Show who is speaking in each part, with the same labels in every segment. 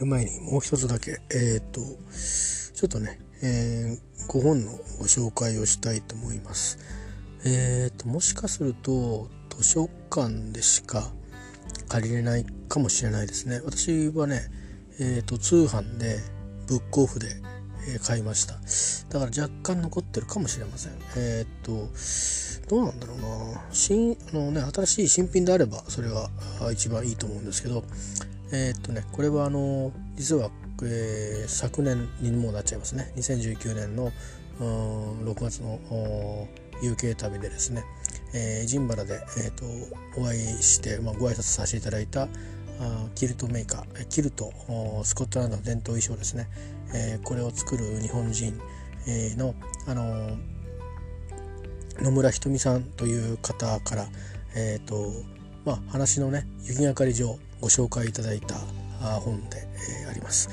Speaker 1: る前にもう一つだけえっ、とちょっとね、えー、5本のご紹介をしたいと思います。えっ、ともしかすると図書館でしか借りれないかもしれないですね。私はね、えーと、通販でブックオフで、え、買いましただから若干残ってるかもしれませんえっ、とどうなんだろうな新あの、ね、新しい新品であればそれが一番いいと思うんですけどえっ、とねこれはあの実は、えー、昨年にもなっちゃいますね。2019年の6月の UK 旅でですね、えー、ジンバラで、えーと、お会いして、まあ、ご挨拶させていただいたキルトメーカーキルトスコットランドの伝統衣装ですね、えー、これを作る日本人の、あの野村ひとみさんという方から、えーとまあ、話のね雪がかり上ご紹介いただいた本で、え、あります。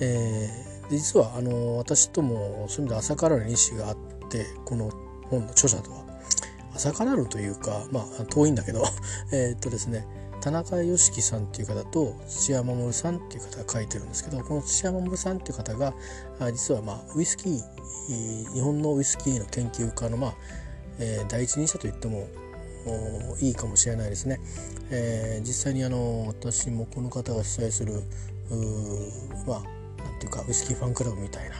Speaker 1: えー、実はあの私ともそういう意味で朝からの日誌があってこの本の著者とは朝からるというかまあ遠いんだけど えっとですね田中良樹さんっていう方と土屋守さんっていう方が書いてるんですけどこの土屋守さんっていう方が実はまあウイスキー日本のウイスキーの研究家のまあ、えー、第一人者と言ってもいいかもしれないですね。えー、実際にあの私もこの方が主催するまあなんていうかウイスキーファンクラブみたい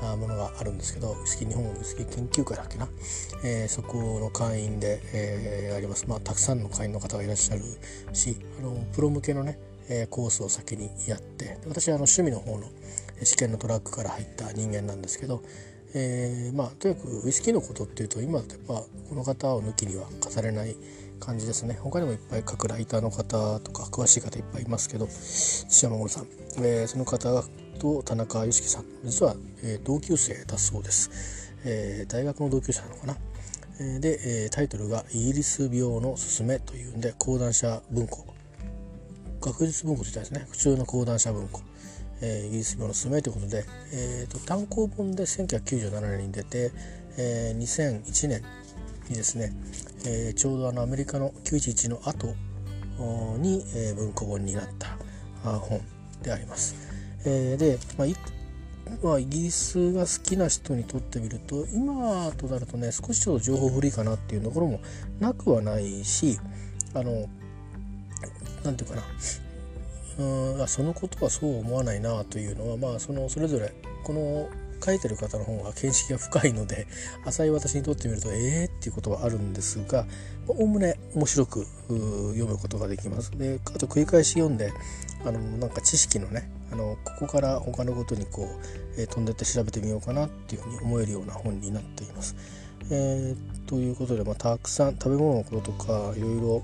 Speaker 1: なものがあるんですけどウイスキー日本ウイスキー研究会だっけな、えー、そこの会員で、えー、あります、まあ、たくさんの会員の方がいらっしゃるしあのプロ向けのね、コースを先にやって私はあの趣味の方の試験のトラックから入った人間なんですけど、えー、まあとにかくウイスキーのことっていうと今だとやっぱこの方を抜きには語れない感じですね。他にもいっぱい書くライターの方とか詳しい方いっぱいいますけど土屋守さん、えー、その方と田中良樹さん。実は、えー、同級生だそうです、えー、大学の同級生なのかな、え、で、えタイトルが「イギリス病のすすめ」というんで講談社文庫。学術文庫といったですね。普通の講談社文庫、えイギリス病のすめということで、えーと、単行本で1997年に出て、え2001年にですね、えちょうどあのアメリカの911の後に、え文庫本になった本であります。えー、で、まあいまあ、イギリスが好きな人にとってみると今となるとね少しちょっと情報古いかなっていうところもなくはないしあの何て言うかなうんあそのことはそう思わないなというのはまあそのそれぞれこの書いてる方の方が見識が深いので 浅い私にとってみるとええー、っていうことはあるんですがおおむね面白く読むことができます。であと繰り返し読んであのなんか知識のねあのここから他のことにこう、えー、飛んでって調べてみようかなっていうふうに思えるような本になっています。えー、ということで、まあ、たくさん食べ物のこととかいろいろ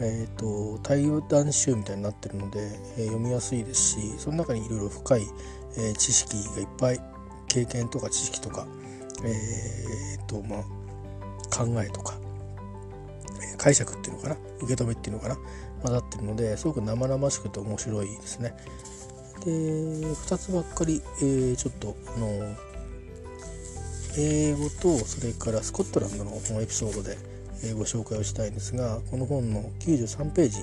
Speaker 1: えーと、対談集みたいになってるので、えー、読みやすいですしその中にいろいろ深い、えー、知識がいっぱい経験とか知識とか、えーとまあ、考えとか、え解釈っていうのかな受け止めっていうのかな混ざってるのですごく生々しくて面白いですね。で2つばっかり、えー、ちょっとあの英語とそれからスコットランドのエピソードで、ご紹介をしたいんですがこの本の93ページ、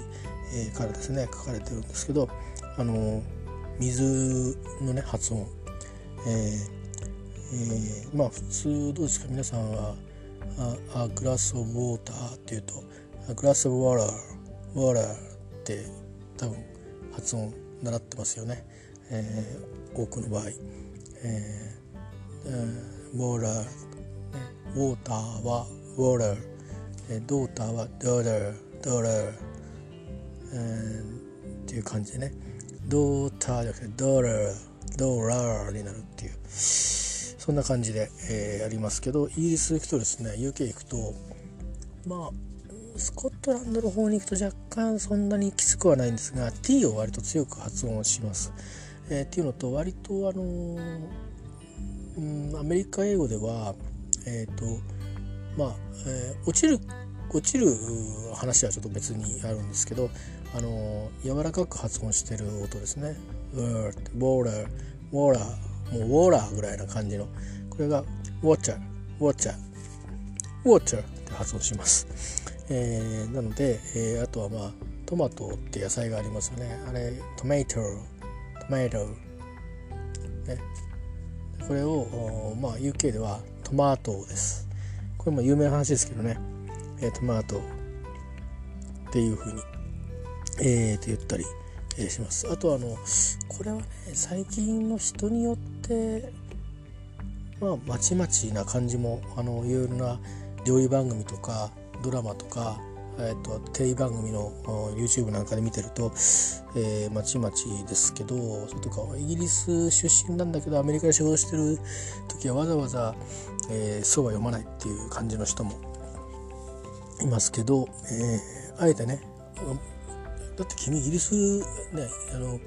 Speaker 1: えからですね書かれてるんですけどあの水のね発音、えーえー、まあ普通どうですか？皆さんは「a glass of water」っていうと「a glass of water」「water」って多分発音習ってますよね、えー、多くの場合。えー、ウォーラー、ウォーターはウォーラー、ドーターはドーラー、ドーラー、えー、っていう感じでね、ドーターじゃなくてドーラー、ドーラーになるっていう。そんな感じで、えー、やりますけどイギリス行くとですね UK 行くとまあスコットランドの方に行くと若干そんなにきつくはないんですが T を割と強く発音します。えー、っていうのと割とあのー、うんアメリカ英語ではえっ、ー、とまあ、えー、落ちる落ちる話はちょっと別にあるんですけどあの柔らかく発音してる音ですね。ウォーボーラー、ウォーラーもうウォーラーぐらいな感じの。これがウォッチャーウォッチャーウォッチャーって発音します、えー、なので、えー、あとはまあトマトって野菜がありますよね。あれトメイトトメイド、ね、これを、まあ、UK ではトマトです。これも有名な話ですけどね、えー、トマトっていうふうに、えー、と言ったり、えー、します。あとあのこれはね最近の人によってまあまちまちな感じもあのいろいろな料理番組とかドラマとかえーと、テレビ番組の YouTube なんかで見てると、えー、まちまちですけどそれとかイギリス出身なんだけどアメリカで仕事してる時はわざわざ、えー、そうは読まないっていう感じの人もいますけど、えー、あえてねだって君イギリスねあの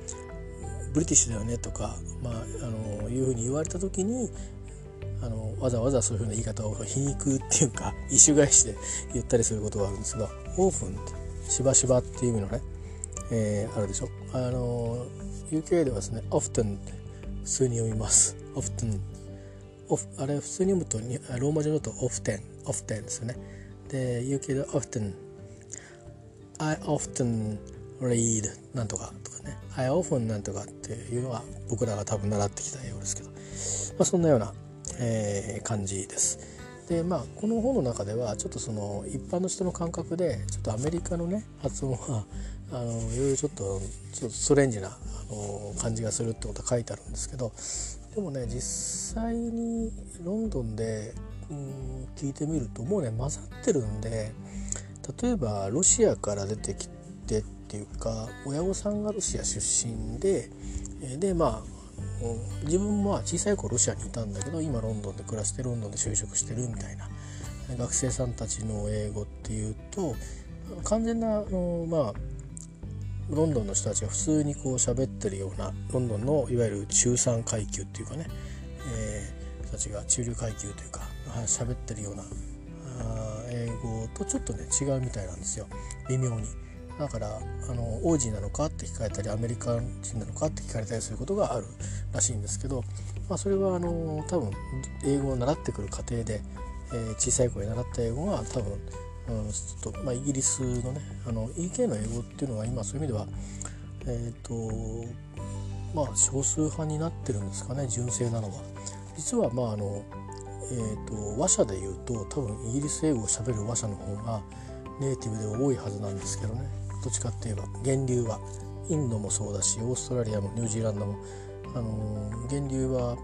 Speaker 1: ブリティッシュだよねとか、まあ、あのいうふうに言われた時にあのわざわざそういうふうな言い方を皮肉っていうか 一種返しで言ったりすることがあるんですがオープンってしばしばっていう意味のね、えー、あるでしょ？あの UK ではですね often って普通に読みます。often あれ普通に読むとローマ字のと often often ですよね。で UK で often I often read なんとかとかね。I often なんとかっていうのは僕らが多分習ってきたようですけど、まあ、そんなようなえー、感じです。でまあこの本の中ではちょっとその一般の人の感覚でちょっとアメリカのね発音はあのいろいろちょっとちょっとストレンジなあの感じがするってことは書いてあるんですけど。でもね実際にロンドンで、うん、聞いてみるともうね混ざってるんで例えばロシアから出てきてっていうか親御さんがロシア出身ででまあ自分も小さい頃ロシアにいたんだけど今ロンドンで暮らしてロンドンで就職してるみたいな学生さんたちの英語っていうと完全なあのまあロンドンの人たちが普通にこう喋ってるようなロンドンのいわゆる中産階級っていうかね、えー、たちが中流階級というか喋ってるような英語とちょっとね違うみたいなんですよ微妙に。だからあの王子なのかって聞かれたりアメリカ人なのかって聞かれたりすることがあるらしいんですけど、まあ、それはあの多分英語を習ってくる過程で、えー、小さい頃に習った英語が多分、うん、ちょっと、まあ、イギリスのねあの EK の英語っていうのは今そういう意味ではえっ、ー、とまあ少数派になってるんですかね純正なのは。実はまああのえーと、話者で言うと多分イギリス英語をしゃべる話者の方がネイティブでは多いはずなんですけどね。どっちかって言えば源流はインドもそうだしオーストラリアもニュージーランドも、あのー、源流は、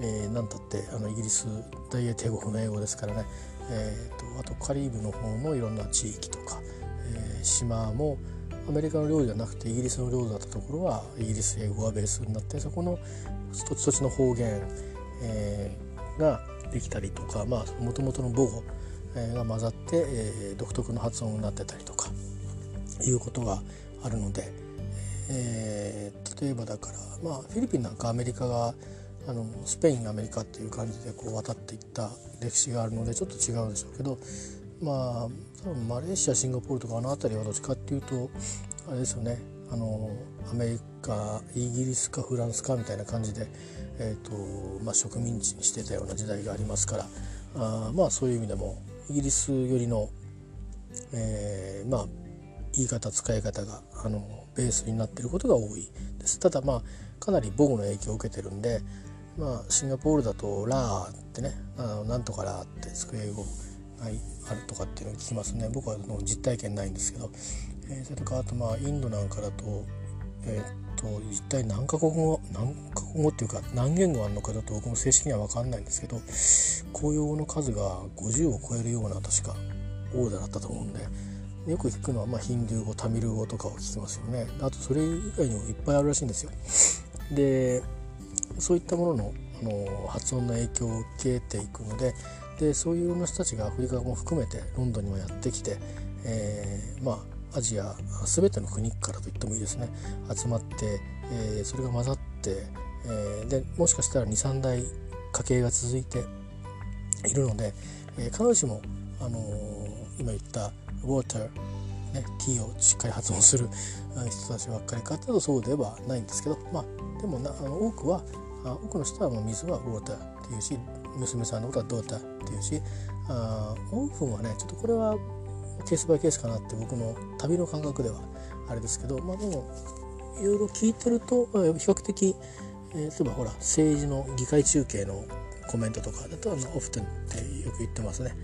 Speaker 1: えー、何たってあのイギリス大英帝国の英語ですからね、えーと、あとカリーブの方のいろんな地域とか、えー、島もアメリカの領土じゃなくてイギリスの領土だったところはイギリス英語がベースになってそこの土地土地の方言、えー、ができたりとかもともとの母語が混ざって、えー、独特の発音になってたりとかいうことがあるので、えー、例えばだから、まあ、フィリピンなんかアメリカがあのスペインアメリカっていう感じでこう渡っていった歴史があるのでちょっと違うんでしょうけどまあ多分マレーシアシンガポールとかあの辺りはどっちかっていうとあれですよね。あのアメリカイギリスかフランスかみたいな感じで、えーとまあ、植民地にしてたような時代がありますからあまあそういう意味でもイギリス寄りの、えー、まあ言い方使い方があのベースになっていることが多いです。ただまあかなり母語の影響を受けてるんでまあシンガポールだと「ラー」ってね「あのなんとかラー」ってつく英語があるとかっていうのを聞きますね。僕はの実体験ないんですけど、えー、それかあとまあインドなんかだとえー、っと一体何カ国語何カ国語っていうか何言語あるのかだと僕も正式には分かんないんですけど公用語の数が50を超えるような確かオーダーだったと思うんでよく聞くのは、まあ、ヒンドゥー語タミル語とかを聞きますよね。あとそれ以外にもいっぱいあるらしいんですよ。でそういったもののあの発音の影響を受けていくのででそういういろんな人たちがアフリカも含めてロンドンにもやってきて、えー、まあアジア全ての国からと言ってもいいですね。集まって、えー、それが混ざって、えー、でもしかしたら23代家系が続いているので、えー、必ずしも、あの今言ったウォーター、ね、T をしっかり発音する人たちばっかりかっていうとそうではないんですけどまあでもなあの多くは多くの人はもう水はウォーターっていうし娘さんのことはドーターっていうしあオープンはねちょっとこれはケースバイケースかなって僕の旅の感覚ではあれですけどまあでもいろいろ聞いてると、比較的、えー、例えばほら政治の議会中継のコメントとかだとあのオフテンってよく言ってますね。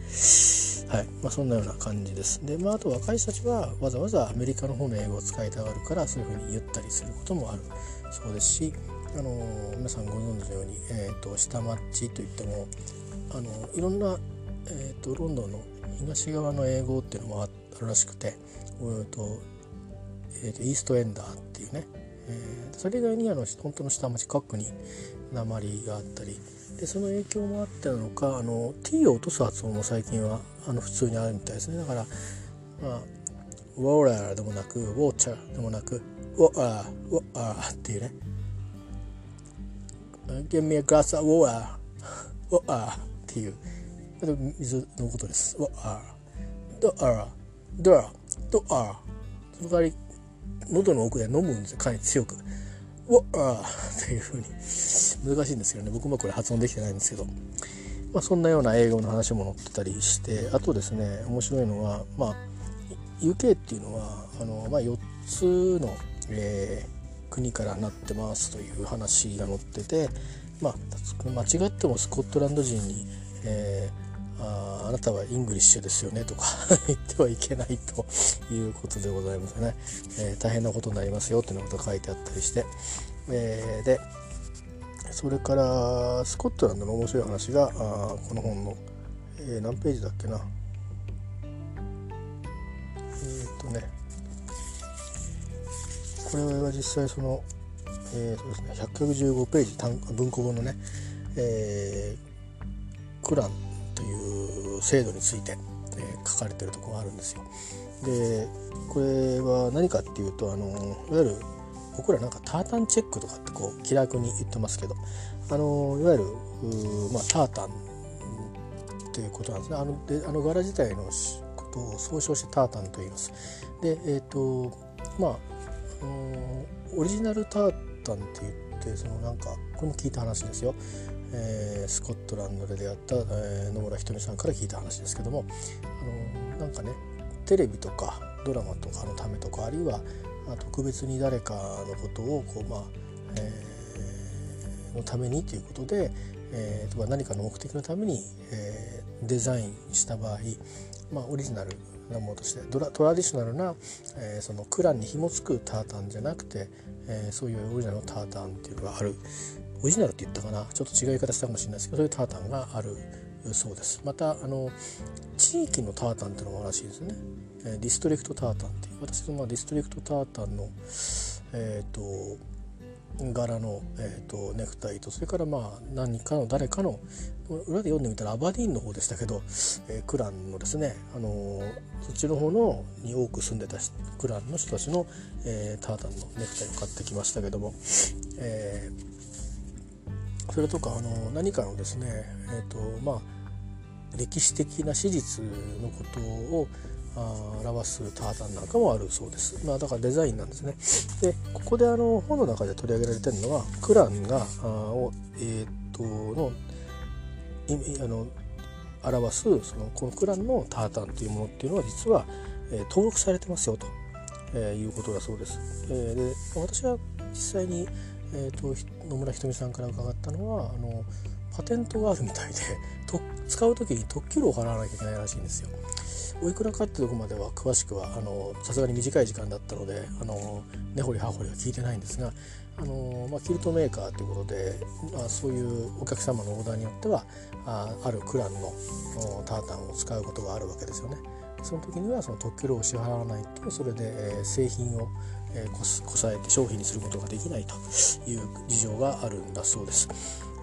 Speaker 1: はいまあ、そんなような感じです。で、まあ、あと若い人たちはわざわざアメリカの方の英語を使いたがるからそういうふうに言ったりすることもあるそうですし、あのー、皆さんご存知のように、えーと、下町といってもあのいろんな、えーと、ロンドンの東側の英語っていうのもあるらしくて、えーとえーと、イーストエンダーっていうね、えー、それ以外にあの本当の下町各に鉛があったり。でその影響もあってなのかあの T を落とす発音も最近はあの普通にあるみたいですね。だからまあウォーラーでもなくウォーチャーでもなくウォーアーウォーアーっていうね。Give me a glass of water ウォーアーっていう。水のことです。ウォーアードアドアドアーその代わり喉の奥で飲むんですよかなり強くウォーアーっていうふうに難しいんですけどね僕もこれ発音できてないんですけど、まあ、そんなような英語の話も載ってたりしてあとですね面白いのは、まあ、UK っていうのはあの、まあ、4つの、えー、国からなってますという話が載ってて、まあ、間違ってもスコットランド人に、えー、ああなたは English ですよねとか 言ってはいけないということでございますね、えー、大変なことになりますよっていうことが書いてあったりして、えー、でそれからスコットランドの面白い話があこの本の、えー、何ページだっけな。えっ、とねこれは実際その、えーそうですね、115ページ単文庫本のね、えー、クランという制度について、えー、書かれてるところがあるんですよ。でこれは何かっていうとあのいわゆる僕らなんかタータンチェックとかってこう気楽に言ってますけどあのいわゆるまあ、タータンっていうことなんですねあのであの柄自体のことを総称してタータンと言います。でえっ、ー、とまあ、あのオリジナルタータンって言ってそのなんかこれも聞いた話ですよ、えー、スコットランドで出会った、えー、野村ひとみさんから聞いた話ですけども、あのなんかねテレビとかドラマとかのためとかあるいは特別に誰かのことをこうまあ、えー、のためにということで、えー、何かの目的のために、えー、デザインした場合、まあ、オリジナルなものとしてトラトラディショナルな、えー、そのクランに紐付くタータンじゃなくて、えー、そういうオリジナルのタータンっていうのがある。オリジナルって言ったかな？ちょっと違い方したかもしれないですけどそういうタータンがあるそうです。またあの地域のタータンっていうのもらしいですね。ディストリクトタータンっていう。私のまあディストリクトタータンのえっ、ー、と柄の、えーと、ネクタイとそれからまあ何かの誰かの裏で読んでみたらアバディーンの方でしたけど、えー、クランのですね、あのー、そっちの方のに多く住んでたクランの人たちの、えー、タータンのネクタイを買ってきましたけども、えそれとか、あの何かのですね、えーとまあ、歴史的な史実のことを表すタータンなんかもあるそうです。まあ、だからデザインなんですね。でここであの本の中で取り上げられてるのはクランがあを、えー、っとのあの表すそのこのクランのタータンというものっていうのは実は、えー、登録されてますよと、えー、いうことだそうです。えー、で私は実際に、えーと、野村ひとみさんから伺ったのはあのパテントがあるみたいで と使う時に特許料を払わなきゃいけないらしいんですよ。おいくらかってとこまでは詳しくはさすがに短い時間だったのであの根掘り葉掘りは聞いてないんですがあの、まあ、キルトメーカーということで、まあ、そういうお客様のオーダーによってはああるクランのタータンを使うことがあるわけですよね。その時にはその特許料を支払わないとそれで、えー、製品を、え、ここさえて商品にすることができないという事情があるんだそうです。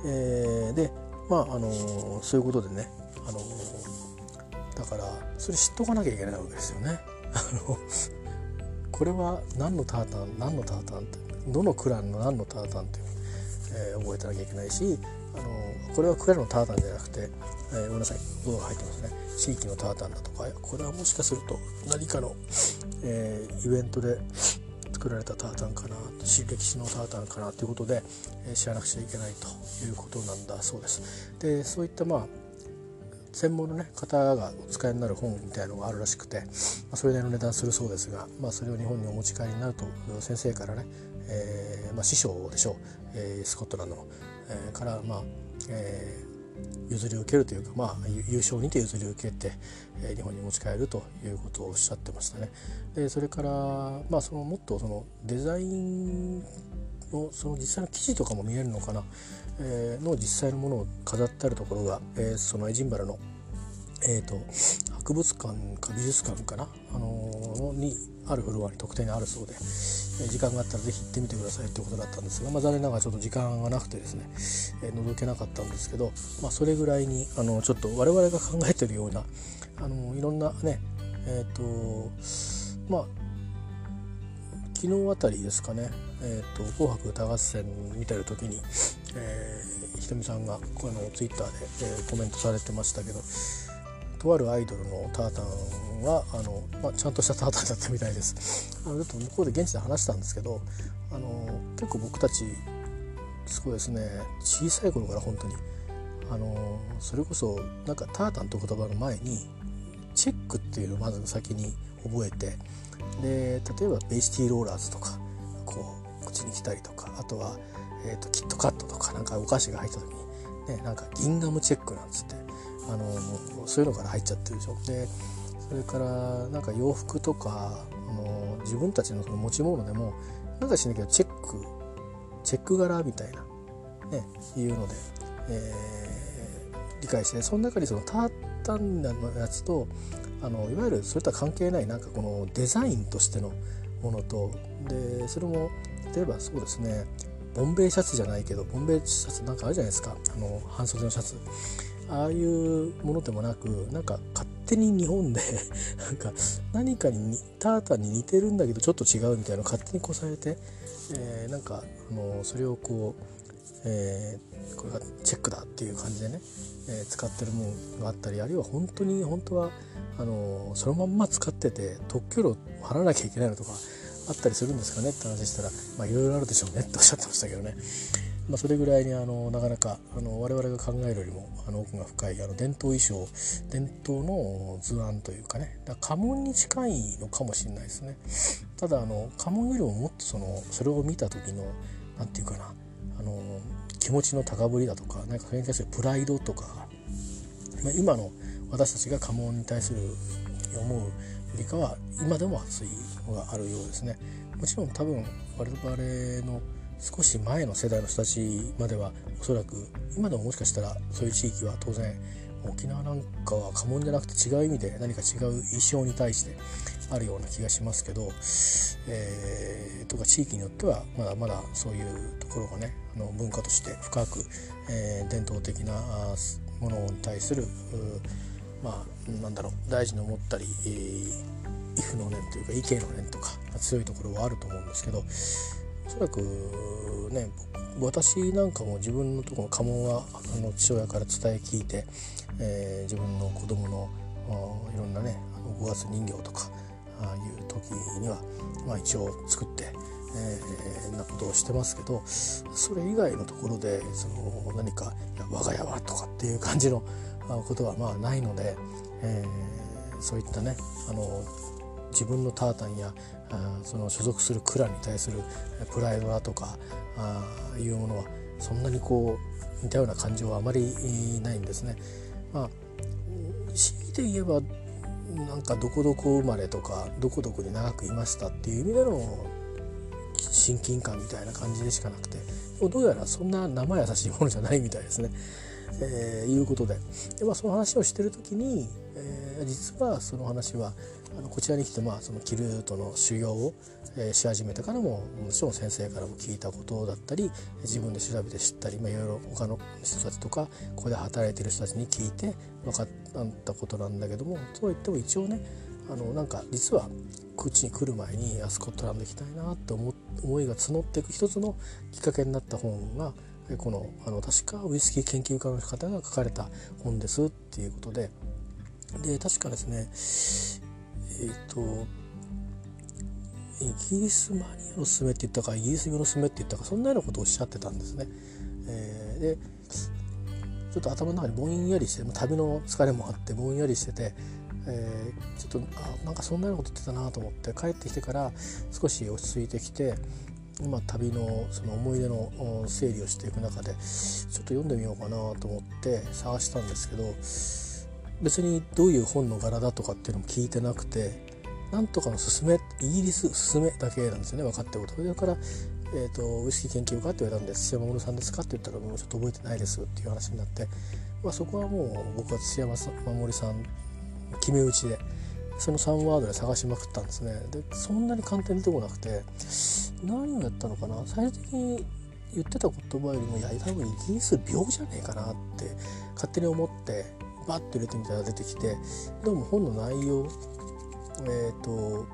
Speaker 1: えー、でまああのそういうことでね、あのだからそれ知っとかなきゃいけないわけですよね。あのこれは何のタータン何のタータンってどのクランの何のタータンっていう、えー、覚えてなきゃいけないしあのこれはクランのタータンじゃなくて、えー、ごめんなさいどが入ってますね地域のタータンだとかこれはもしかすると何かの、えー、イベントで作られたタータンかな歴史のタータンかなということで、えー、知らなくちゃいけないということなんだそうです。でそういったまあ専門の、ね、方がお使いになる本みたいなのがあるらしくて、まあ、それなりの値段するそうですが、まあ、それを日本にお持ち帰りになると先生からねえー、まあ、師匠でしょう、えー、スコットランドの、えー、から、まあえ譲り受けるというか、まあ、優勝にて譲り受けて、え日本に持ち帰るということをおっしゃってましたね。でそれから、まあ、そのもっとそのデザインのその実際の記事とかも見えるのかな、えー、の実際のものを飾ってあるところが、えー、そのエジンバラの、えーと、博物館か美術館かな、あのー、にあるフロアに特定にあるそうで、えー、時間があったら是非行ってみてくださいってことだったんですが、まあ、残念ながらちょっと時間がなくてですね、えー、覗けなかったんですけど、まあ、それぐらいにあのちょっと我々が考えてるようなあのいろんなねえっ、とまあ昨日あたりですかねえーと「紅白歌合戦」見てる時に、えー、ひとみさんがこのツイッターで、えー、コメントされてましたけどとあるアイドルのタータンはあの、まあ、ちゃんとしたタータンだったみたいです。あのちょっと向こうで現地で話したんですけどあの結構僕たちすごいですね小さい頃から本当にあのそれこそなんかタータンという言葉の前にチェックっていうのをまず先に覚えてで例えばベイシティローラーズとかこう口に来たりとかあとは、えーと、キットカットとかなんかお菓子が入った時に、ね、なんかギンガムチェックなんつってあのそういうのから入っちゃってるでしょ。でそれからなんか洋服とかあの自分たちのその持ち物でもなんかしなきゃチェックチェック柄みたいな、ね、いうので、えー、理解してその中にそのタータンのやつとあのいわゆるそれとは関係ないなんかこのデザインとしてのものとでそれも例えばそうですねボンベイシャツじゃないけどボンベイシャツなんかあるじゃないですかあの半袖のシャツああいうものでもなくなんか勝手に日本で なんか何かにタータンに似てるんだけどちょっと違うみたいなのを勝手にこされて、えー、なんかあのそれをこう、えー、これがチェックだっていう感じでね、えー、使ってるものがあったりあるいは本当に本当はあのそのまんま使ってて特許料払わなきゃいけないのとかあったりするんですかねって話したらまあいろいろあるでしょうねっておっしゃってましたけどね。まあ、それぐらいにあのなかなかあの我々が考えるよりもあの奥が深いあの伝統衣装伝統の図案というかね。だ家紋に近いのかもしれないですね。ただあの家紋よりももっとそのそれを見た時の何て言うかなあの気持ちの高ぶりだとか何かそれに対するプライドとか、まあ、今の私たちが家紋に対する思うよりかは今でも熱いのがあるようですね。もちろん多分我々の少し前の世代の人たちまではおそらく今でももしかしたらそういう地域は当然沖縄なんかは家紋じゃなくて違う意味で何か違う衣装に対してあるような気がしますけど、えー、とか地域によってはまだまだそういうところがねあの文化として深く、えー、伝統的なものに対するまあなんだろう大事に思ったり、えー、イフの念というか意見の念とか強いところはあると思うんですけどおそらくね私なんかも自分のとこの家紋はあの父親から伝え聞いて、えー、自分の子供のいろんなねあの5月人形とかああいう時には、まあ、一応作って、えー、なことをしてますけどそれ以外のところでその何か「我が家は」とかっていう感じのことはまあないので、えー、そういったねあの自分のタータンやあその所属するクラに対するプライドだとかあいうものはそんなにこう似たような感情はあまりないんですね。まあ強いて言えばなんかどこどこ生まれとかどこどこに長くいましたっていう意味での親近感みたいな感じでしかなくてどうやらそんな生優しいものじゃないみたいですね。えー、いうことで。で、まあ、その話をしてる時に、えー、実はその話はあのこちらに来て、まあ、そのキルートの修行を、えー、し始めてからももちろん先生からも聞いたことだったり自分で調べて知ったり、まあ、いろいろ他の人たちとかここで働いてる人たちに聞いて分かったことなんだけどもそう言っても一応ねあのなんか実は口に来る前にスコットランド行きたいなって思思いが募っていく一つのきっかけになった本がこのあの確かウイスキー研究家の方が書かれた本ですっていうことでで確かですねえっ、ー、とイギリスマニアのすめって言ったかイギリス用のすめって言ったかそんなようなことをおっしゃってたんですね。えー、でちょっと頭の中にぼんやりして旅の疲れもあってぼんやりしてて、えー、ちょっとあなんかそんなようなこと言ってたなと思って帰ってきてから少し落ち着いてきてまあ、旅のその思い出の整理をしていく中でちょっと読んでみようかなと思って探したんですけど別にどういう本の柄だとかっていうのも聞いてなくてなんとかのすすめイギリスすすめだけなんですよね分かってること。それから、えーと、ウイスキー研究家って言われたんで土屋守さんですかって言ったらもうちょっと覚えてないですっていう話になって、まあ、そこはもう僕は土屋守さん決め打ちでその3ワードで探しまくったんですね。でそんなに簡単に出てこなくて何をやったのかな？最終的に言ってた言葉よりもいや多分イギリス病じゃねえかなって勝手に思ってバッと入れてみたら出てきてどうも本の内容えっ、ー、と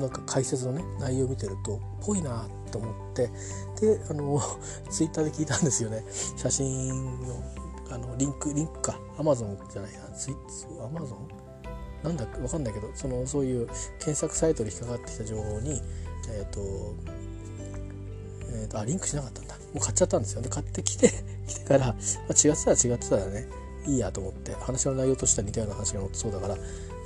Speaker 1: なんか解説のね内容を見てるとぽいなと思ってであの ツイッターで聞いたんですよね。写真のあのリンクリンクか。アマゾンじゃないな。ツイッアマゾン？なんだか分かんないけどそのそういう検索サイトに引っかかってきた情報にえっ、ー、と,、えーと、あリンクしなかったんだもう買っちゃったんですよで買ってきて 来てから、まあ、違ってたら違ってたらねいいやと思って話の内容としては似たような話が載ってそうだから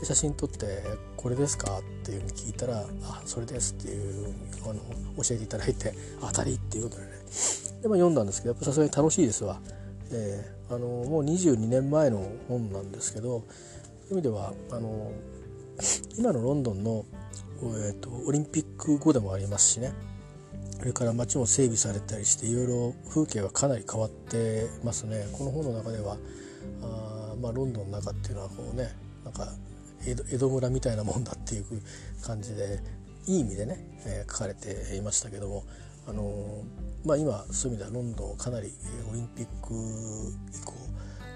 Speaker 1: 写真撮って「これですか?」っていうふうに聞いたら「あそれです」っていうあの教えていただいて「当たり」っていうことでねで、まあ、読んだんですけどやっぱさすがに楽しいですわ。えー、あのもう22年前の本なんですけどそういう意味ではあの今のロンドンの、えーと、オリンピック後でもありますしね。それから街も整備されたりしていろいろ風景がかなり変わってますね。この本の中ではあ、まあ、ロンドンの中っていうのはこうねなんか江戸村みたいなもんだっていう感じでいい意味でね、えー、書かれていましたけども、あのー、まあ、今そういう意味ではロンドンかなりオリンピック以降、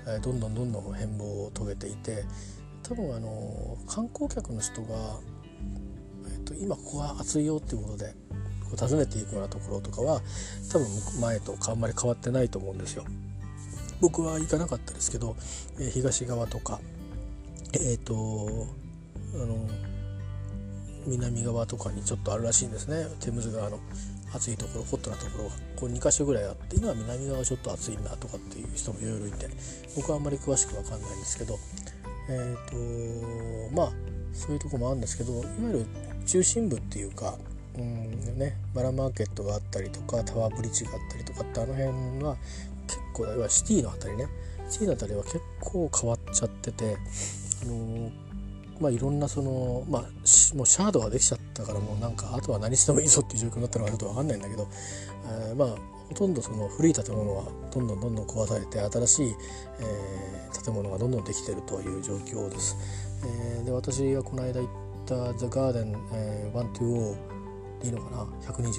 Speaker 1: えー、どんどんどんどん変貌を遂げていて多分あの観光客の人が、えーと、今ここは暑いよっていうことでこう訪ねていくようなところとかは多分前とあんまり変わってないと思うんですよ。僕は行かなかったですけど、え、東側とかえっ、ー、とあの南側とかにちょっとあるらしいんですねテムズ川の暑いところホットなところがこう2か所ぐらいあって今南側ちょっと暑いなとかっていう人もいろいろいて僕はあんまり詳しく分かんないんですけどえっ、ー、とまあそういうとこもあるんですけどいわゆる中心部っていうかうんねバラマーケットがあったりとかタワーブリッジがあったりとかってあの辺は結構いわシティの辺りねシティの辺りは結構変わっちゃっててあのまあいろんなそのまあもうシャードができちゃってたからもうなんかあとは何してもいいぞっていう状況になったのかちょっと分かんないんだけど、えー、まあほとんどその古い建物はどんどんどんどん壊されて新しい、えー、建物がどんどんできてるという状況です。えー、で私がこの間行った「ザ・ガーデン、えー、120でいいのかな？120、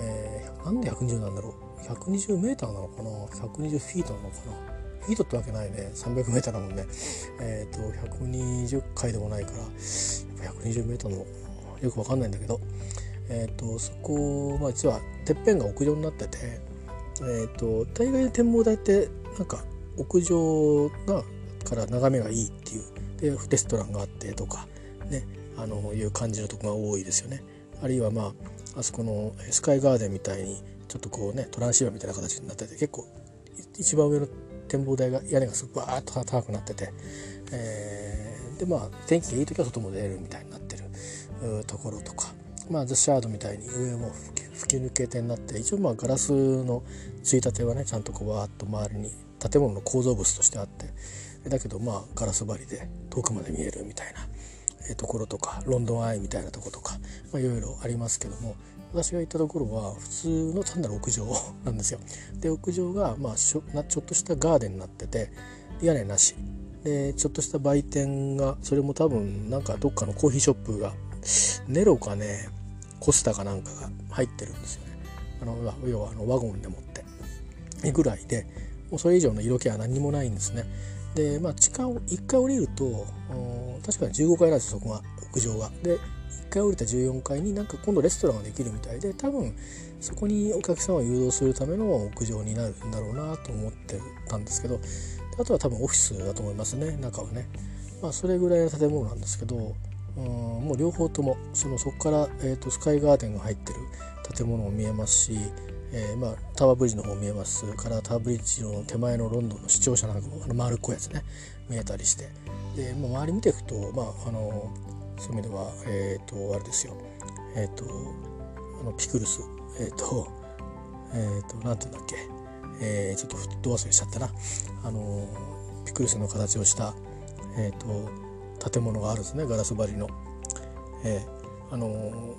Speaker 1: えー、なんで120なんだろう？120メーターなのかな？120フィートなのかな？フィートってわけないね。300m だもんね。えっ、ー、と120回でもないからやっぱ 120m のよくわかんないんだけどえ、ー、とそこ、まあ、実はてっぺんが屋上になっててえ、ー、と大概展望台ってなんか屋上がから眺めがいいっていうでレストランがあってとかねあのいう感じのとこが多いですよね。あるいはまああそこのスカイガーデンみたいにちょっとこうねトランシーバーみたいな形になってて結構一番上の展望台が屋根がすごくバーッと高くなってて、えー、でまあ天気がいい時は外も出れるみたいになってところとか、まあ、ザ・シャードみたいに上も吹き抜けてになって一応まあガラスのついたてはねちゃんとこうわーっと周りに建物の構造物としてあってだけどまあガラス張りで遠くまで見えるみたいなところとかロンドンアイみたいなとことかまあいろいろありますけども私が行ったところは普通の単なる屋上 なんですよ。で屋上が、まあ、ちょちょっとしたガーデンになってて屋根なしでちょっとした売店がそれも多分なんかどっかのコーヒーショップがネロかねコスタかなんかが入ってるんですよね。あの要はあのワゴンでもってぐらいでもうそれ以上の色気は何もないんですね。でまあ地下を1回降りると確かに15階なんですそこが屋上が。で1回降りた14階になんか今度レストランができるみたいで多分そこにお客さんを誘導するための屋上になるんだろうなと思ってたんですけどあとは多分オフィスだと思いますね中はね。まあ、それぐらいの建物なんですけどうんもう両方ともそのそこから、えーと、スカイガーデンが入ってる建物も見えますし、えー、まあ、タワーブリッジの方見えます。からタワーブリッジの手前のロンドンの視聴者なんかもあの丸っこいやつね見えたりして。で、まあ、周り見ていくと、まあ、あのそういう意味では、えっ、ー、と、あれですよ。えっ、ー、と、あのピクルス。えっ、ー、とえっ、ー、と何て言うんだっけ、えー、ちょっとふっと忘れしちゃったな。あのピクルスの形をしたえっ、と建物があるんですねガラス張りの。えー、あの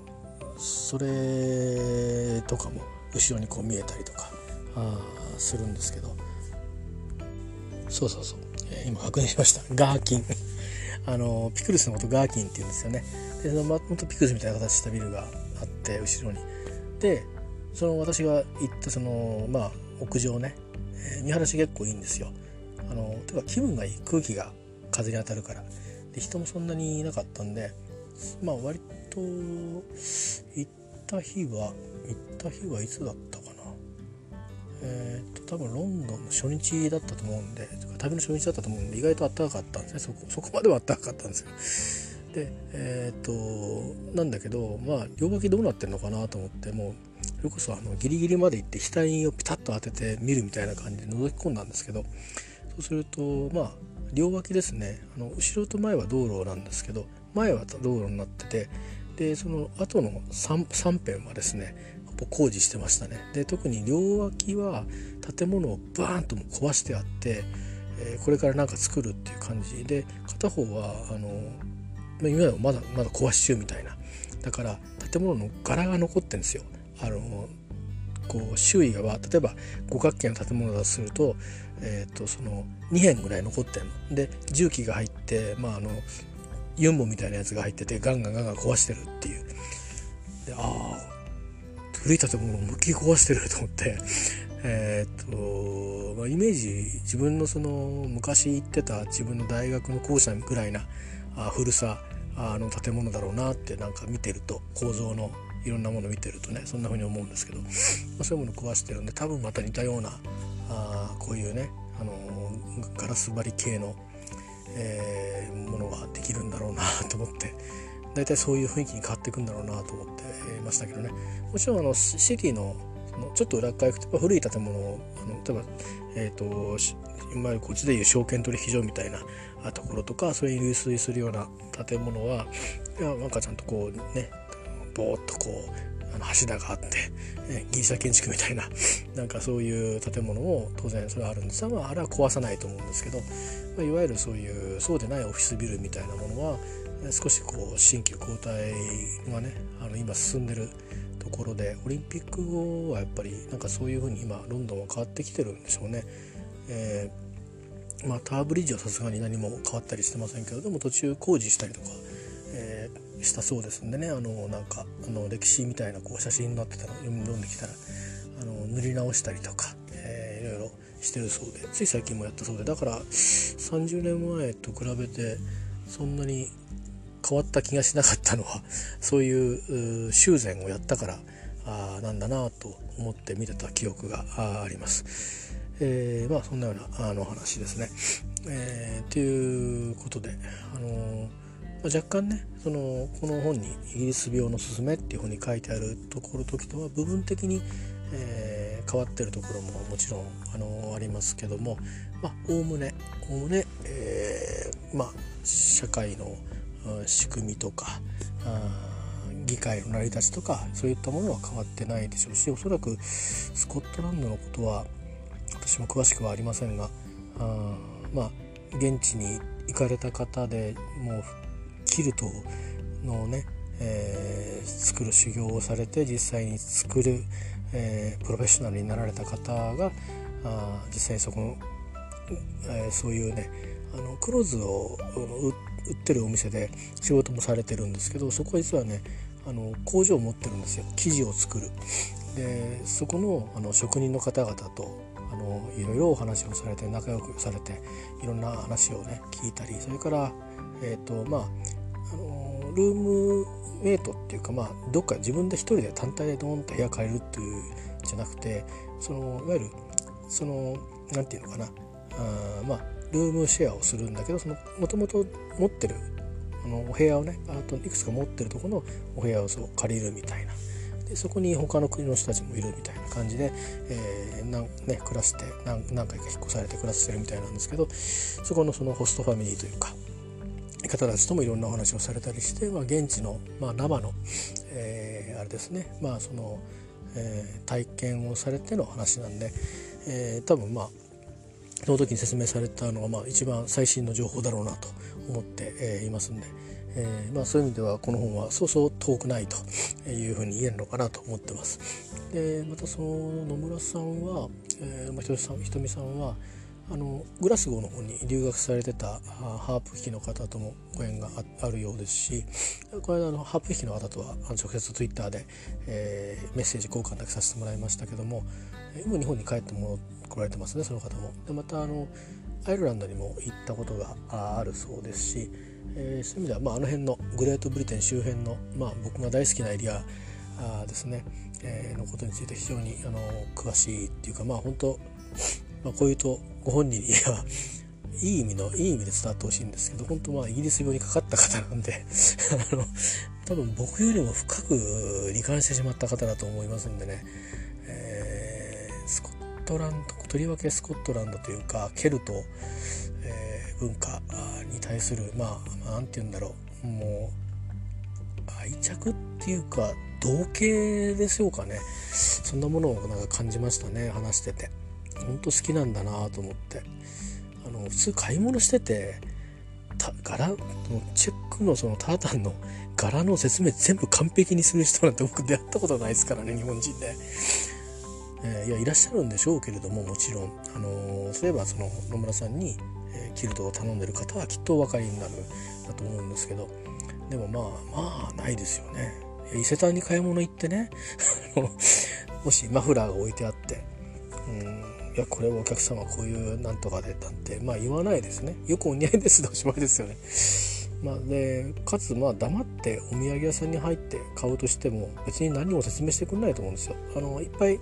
Speaker 1: それとかも後ろにこう見えたりとかあするんですけど。そうそうそう、えー、今確認しました。ガーキン。あのピクルスのことガーキンって言うんですよね。でそのもっとピクルスみたいな形したビルがあって後ろに。でその私が行ったそのまあ屋上ね、えー、見晴らし結構いいんですよ。あのてか気分がいい。空気が風に当たるから。で人もそんなにいなかったんでまあ割と行った日は行った日はいつだったかな。えー、っと多分ロンドンの初日だったと思うんで旅の初日だったと思うんで意外と暖かかったんですね。そこそこまでは暖かかったんですよ。でえー、っとなんだけどまあ両脇どうなってんのかなと思ってもうそれこそあのギリギリまで行って額をピタッと当てて見るみたいな感じで覗き込んだんですけどそうするとまあ両脇ですね。あの後ろと前は道路なんですけど前は道路になっててでその後の 3, 3辺はですね工事してましたね。で特に両脇は建物をバーンとも壊してあって、えー、これから何か作るっていう感じ。で片方はあの今でもまだまだ壊し中みたいな。だから建物の柄が残ってるんですよ。あのこう周囲が例えば五角形の建物だとすると,、えー、とその2辺ぐらい残ってるの。で重機が入ってまああのユンボみたいなやつが入っててガンガンガンガン壊してるっていう。でああ古い建物を思いっき壊してると思って。え、っと、まあ、イメージ自分のその昔行ってた自分の大学の校舎ぐらいなあ古さあの建物だろうなってなんか見てると構造のいろんなもの見てるとねそんな風に思うんですけど、まあ、そういうもの壊してるんで多分また似たようなあこういうね、あのガラス張り系のえー、ものができるんだろうな と思って。大体そういう雰囲気に変わっていくんだろうなと思ってましたけどね。もちろんあのシティのちょっと裏側行くと古い建物をあの例えば、えーと、いわゆるこっちでいう証券取引所みたいなところとかそれに類推するような建物はいやなんかちゃんとこうねぼーっとこうの柱があって、えギリシャ建築みたいな なんかそういう建物も当然それはあるんですが、まあ、あれは壊さないと思うんですけど、まあ、いわゆるそういうそうでないオフィスビルみたいなものは少しこう新旧交代がねあの今進んでるところでオリンピック後はやっぱりなんかそういうふうに今ロンドンは変わってきてるんでしょうね。えーまあ、タワーブリッジはさすがに何も変わったりしてませんけどでも途中工事したりとか、えー、したそうですんでねあのなんかあの歴史みたいなこう写真になってたの読んできたらあの塗り直したりとか、えー、いろいろしてるそうでつい最近もやったそうでだから30年前と比べてそんなに変わった気がしなかったのは そういう修繕をやったからあなんだなと思って見てた記憶があります。えー、まあそんなようなあの話ですね。えー、ということで、あのー、若干ねそのこの本に「イギリス病のすすめ」っていう本に書いてあるところ時とは部分的に、えー、変わってるところももちろんあのありますけどもまあおおむねおおむね、えー、まあ社会の仕組みとか議会の成り立ちとかそういったものは変わってないでしょうしおそらくスコットランドのことは私も詳しくはありませんがあまあ現地に行かれた方でもうキルトのね、えー、作る修行をされて実際に作る、えー、プロフェッショナルになられた方があ実際にそこの、えー、そういうねあのクローズを売ってるお店で仕事もされてるんですけどそこは実はねあの工場を持ってるんですよ生地を作る。でそこのあの職人の方々とあのいろいろお話をされて仲良くされていろんな話をね聞いたりそれから、えーとまあ、あのルームメイトっていうかまあどっか自分で一人で単体でドーンと部屋借りるっていうじゃなくてそのいわゆるその何て言うのかな。あまあルームシェアをするんだけどそのもともと持ってるあのお部屋をねあといくつか持ってるとこのお部屋をそう借りるみたいな。でそこに他の国の人たちもいるみたいな感じで、えーなんね、暮らして何何回か引っ越されて暮らしてるみたいなんですけどそこのそのホストファミリーというか方たちともいろんなお話をされたりして、まあ、現地の、まあ、生の、えー、あれですねまあその、えー、体験をされての話なんで、えー、多分まあその時に説明されたのが、まあ、一番最新の情報だろうなと思って、えー、いますんで、えーまあ、そういう意味ではこの本はそうそう遠くないというふうに言えるのかなと思ってます。でまたその野村さんは、えーまあ、ひとさんひとみさんはあのグラスゴーの方に留学されてたハープ弾きの方ともご縁があるようですしこの間のハープ弾きの方とは直接ツイッターで、えー、メッセージ交換だけさせてもらいましたけども今日本に帰っても来られてますねその方も。でまたあのアイルランドにも行ったことがあるそうですし、えー、そういう意味では、まあ、あの辺のグレートブリテン周辺の、まあ、僕が大好きなエリアですね、えー、のことについて非常にあの詳しいっていうかまあ本当まあ、こういうとご本人にはいい意味のいい意味で伝わってほしいんですけど本当まあイギリス病にかかった方なんで あの多分僕よりも深く罹患してしまった方だと思いますんでね、えー、スコットランドとりわけスコットランドというかケルト、えー、文化に対するまあ何て言うんだろうもう愛着っていうか同型でしょうかねそんなものをなんか感じましたね話してて。ほんと好きなんだなと思って。あの普通買い物してて柄のチェックのそのタータンの 柄の説明全部完璧にする人なんて僕出会ったことないですからね日本人で。えー、いやいらっしゃるんでしょうけれどももちろん、あの、そういえばその野村さんに、えー、キルトを頼んでる方はきっとお分かりになるだと思うんですけど。でもまあまあないですよね。伊勢丹に買い物行ってね もしマフラーが置いてあってうんいやこれはお客様こういうなんとかでなんてまあ言わないですねよくお似合いですでおしまいですよね。まあ、でかつまあ黙ってお土産屋さんに入って買うとしても別に何も説明してくれないと思うんですよ。あのいっぱい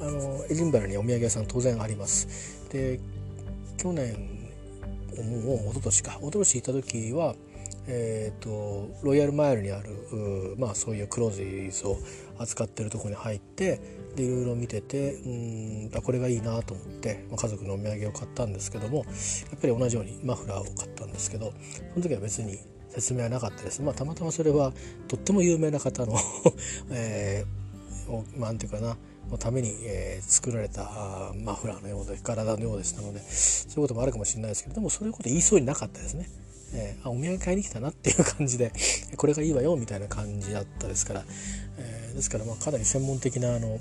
Speaker 1: あのエジンバラにお土産屋さん当然あります。で去年もう一昨年か一昨年行った時はえーと、ロイヤルマイルにあるまあ、そういうクローズイズを扱ってるとこに入ってでいろいろ見ててうんあこれがいいなと思って、まあ、家族のお土産を買ったんですけどもやっぱり同じようにマフラーを買ったんですけどその時は別に説明はなかったです。まあ、たまたまそれはとっても有名な方の えー、なんていうかなのために、えー、作られたマフラーのようで体のようでしたのでそういうこともあるかもしれないですけどでもそういうこと言いそうになかったですね。えー、あお土産買いに来たなっていう感じで これがいいわよみたいな感じだったですから、えー、ですからまあかなり専門的なあの、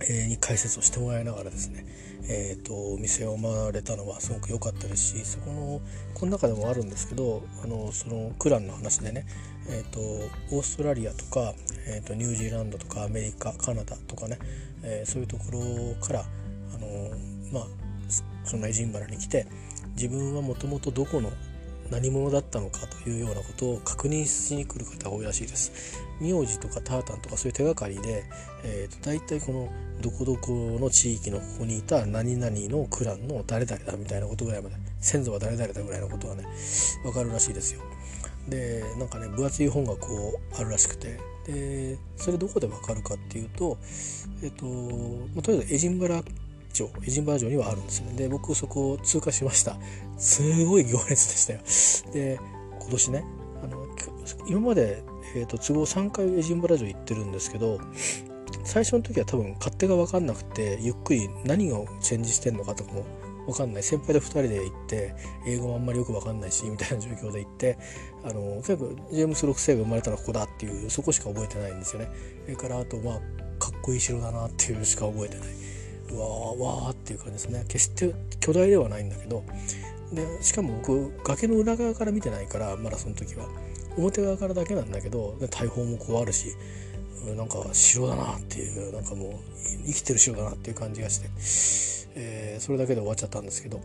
Speaker 1: え、に解説をしてもらいながらですね、えーと、お店を回れたのはすごく良かったですしそこのこの中でもあるんですけどあのそのクランの話でね、えーと、オーストラリアとか、えーと、ニュージーランドとかアメリカカナダとかね、えー、そういうところからあのまあそのエジンバラに来て自分はもともとどこの何者だったのかというようなことを確認しに来る方が多いらしいです。名字とかタータンとかそういう手がかりで、えー、と大体このどこどこの地域のここにいた何々のクランの誰々だみたいなことぐらいまで先祖は誰々だぐらいのことはね分かるらしいですよ。でなんかね分厚い本がこうあるらしくてでそれどこで分かるかっていうとえっ、と、まあ、とりあえずエジンバラ城エジンバラ城にはあるんですよね。で僕そこを通過しました。すごい行列でしたよ。で今年ねあの今まで、えーと、都合3回エジンバラ城行ってるんですけど最初の時は多分勝手が分かんなくてゆっくり何がチェンジしてんのかとかも分かんない。先輩と2人で行って英語もあんまりよく分かんないしみたいな状況で行ってあの結構ジェームス6世が生まれたのはここだっていうそこしか覚えてないんですよね。それからあとまあかっこいい城だなっていうしか覚えてない。うわーわーっていう感じですね。決して巨大ではないんだけど。でしかも僕崖の裏側から見てないからまだその時は。表側からだけなんだけど大砲もこうあるしなんか城だなっていうなんかもう生きてる城だなっていう感じがして、えー、それだけで終わっちゃったんですけど。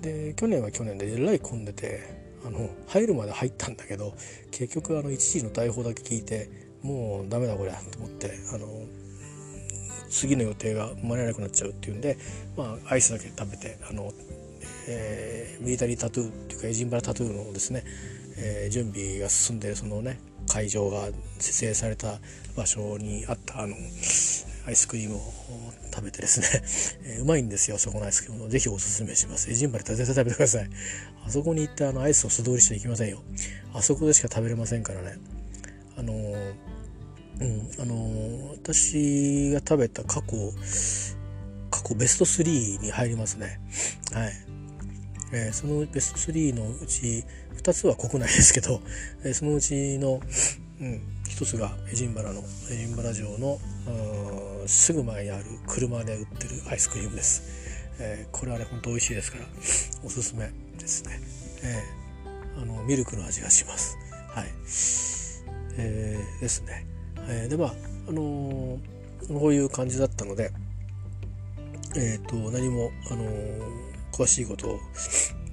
Speaker 1: で去年は去年でえらい混んでてあの入るまで入ったんだけど結局あの一時の大砲だけ聞いてもうダメだこりゃと思ってあの次の予定が生まれなくなっちゃうっていうんで、まあ、アイスだけ食べてあの、えー、ミリタリータトゥーっていうかエジンバラタトゥーのですね、えー、準備が進んでそのね会場が設営された場所にあったあのアイスクリームを食べてですね、えー、うまいんですよそこのアイスクリームぜひおすすめします。エジンバル絶対食べてください。あそこに行ってあのアイスを素通りしていきませんよ。あそこでしか食べれませんからね。あのー、うんあのー、私が食べた過去過去ベスト3に入りますね。はい。えー、そのベスト3のうち2つは国内ですけど、えー、そのうちの、うん、1つがエジンバラのエジンバラ城のすぐ前にある車で売ってるアイスクリームです、えー、これはねほんと美味しいですからおすすめですね、えー、あのミルクの味がします。はい、えー、ですね、えー、でまああのこういう感じだったのでえっ、と何もあの詳しいことを、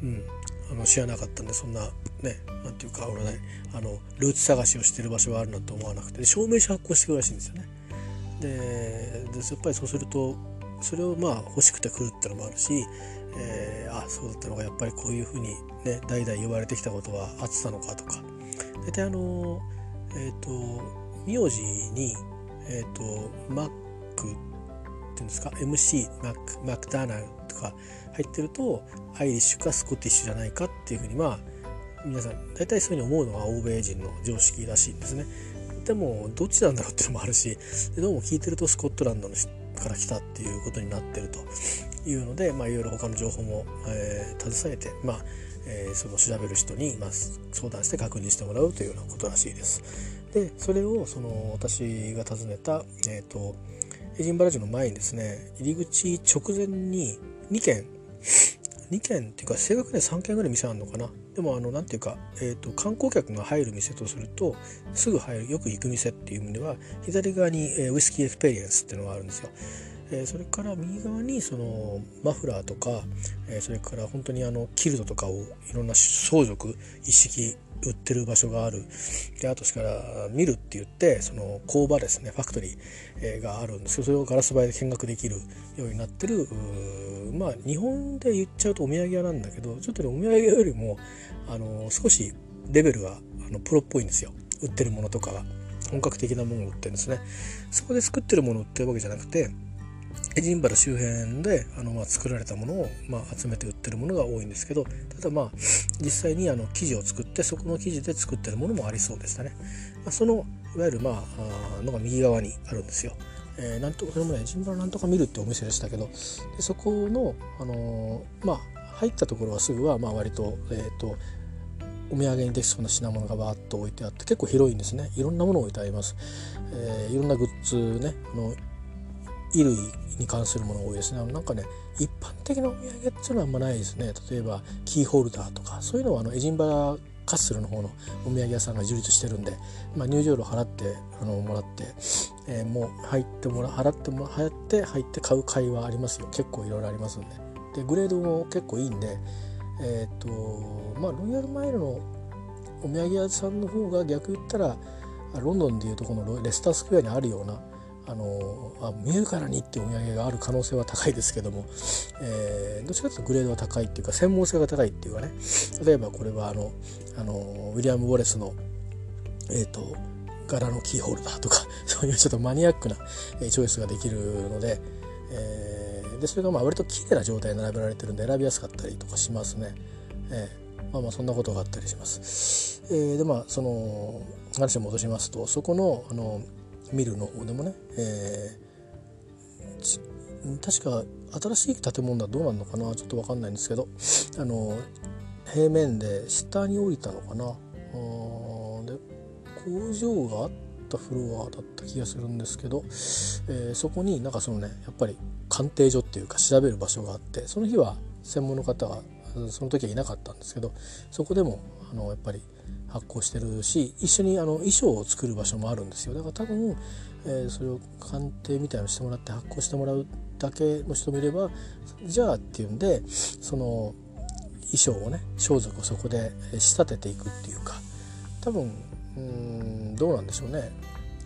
Speaker 1: うん、あの知らなかったんでそんなねなんていうか俺ね。あのルーツ探しをしてる場所があるなと思わなくて。証明書発行してくるらしいんですよね。ででやっぱりそうするとそれをまあ欲しくて来るってのもあるし、えー、あそうだったのがやっぱりこういうふうにね代々言われてきたことはあってたのかとか。大体あのえっ、ー、と名字にえっ、ー、とマックっていうんですか？MC マックマクダナルとか入ってるとアイリッシュかスコティッシュじゃないかっていうふうにまあ皆さん大体そういうふうに思うのが欧米人の常識らしいんですね。でもどっちなんだろうっていうのもあるしどうも聞いてるとスコットランドのから来たっていうことになってるというので、まあ、いろいろ他の情報も、えー、携えて、まあえー、その調べる人に、まあ、相談して確認してもらうというようなことらしいです。でそれをその私が訪ねた、えーと、エジンバラ城の前にですね入り口直前に2軒2軒っていうか正確には3軒ぐらい店あるのかなでもあの何ていうか、えーと、観光客が入る店とするとすぐ入るよく行く店っていう意味では左側に、えー、 Whisky Experience っていうのがあるんですよ。えー、それから右側にそのマフラーとか、えー、それから本当にあのキルトとかをいろんな装束一式売ってる場所がある。であとしから見るって言ってその工場ですねファクトリーがあるんですけどそれをガラス張りで見学できるようになってる。まあ日本で言っちゃうとお土産屋なんだけどちょっとねお土産屋よりもあの少しレベルがあのプロっぽいんですよ。売ってるものとかが。本格的なものを売ってるんですね。そこで作ってるものを売ってるわけじゃなくてエジンバラ周辺であの、まあ、作られたものを、まあ、集めて売ってるものが多いんですけどただまあ実際にあの生地を作ってそこの生地で作ってるものもありそうでしたね、まあ、そのいわゆるまああのが右側にあるんですよ、えー、なんとそれもねエジンバラなんとか見るってお店でしたけどでそこの、あのー、まあ入ったところはすぐはまあ割と,、えーと、お土産にできそうな品物がバーッと置いてあって結構広いんですね。いろんなものを置いてあります、えー、いろんなグッズねあの衣類に関するものが多いですね。なんかね一般的なお土産っていうのはあんまないですね。例えばキーホルダーとかそういうのはあのエジンバラカッスルの方のお土産屋さんが充実してるんで、まあ、入場料払ってあのもらって、えー、もう入ってもら払ってもらって入って買う会はありますよ。結構いろいろありますんででグレードも結構いいんでえっ、とまあロイヤルマイルのお土産屋さんの方が逆言ったらロンドンでいうとこのレスタースクエアにあるようなあのあ見るからにってお土産がある可能性は高いですけども、えー、どちらかというとグレードは高いっていうか専門性が高いっていうかね例えばこれはあのあのウィリアム・ウォレスのえっ、ー、と柄のキーホルダーとか そういうちょっとマニアックなチョイスができるので,、えー、でそれがまあ割と綺麗な状態に並べられてるんで選びやすかったりとかしますね。えー、まあまあそんなことがあったりします。えー、でまあその話を戻しますとそこのあのミルの。でもね、えー、確か新しい建物はどうなるのかなちょっと分かんないんですけどあの平面で下に降りたのかな。で工場があったフロアだった気がするんですけど、えー、そこになんかそのねやっぱり鑑定所っていうか調べる場所があってその日は専門の方がその時はいなかったんですけどそこでもあのやっぱり発行してるし一緒にあの衣装を作る場所もあるんですよ。だから多分、えー、それを鑑定みたいのしてもらって発行してもらうだけの人もいればじゃあっていうんでその衣装をね装束をそこで仕立てていくっていうか多分うんどうなんでしょうね。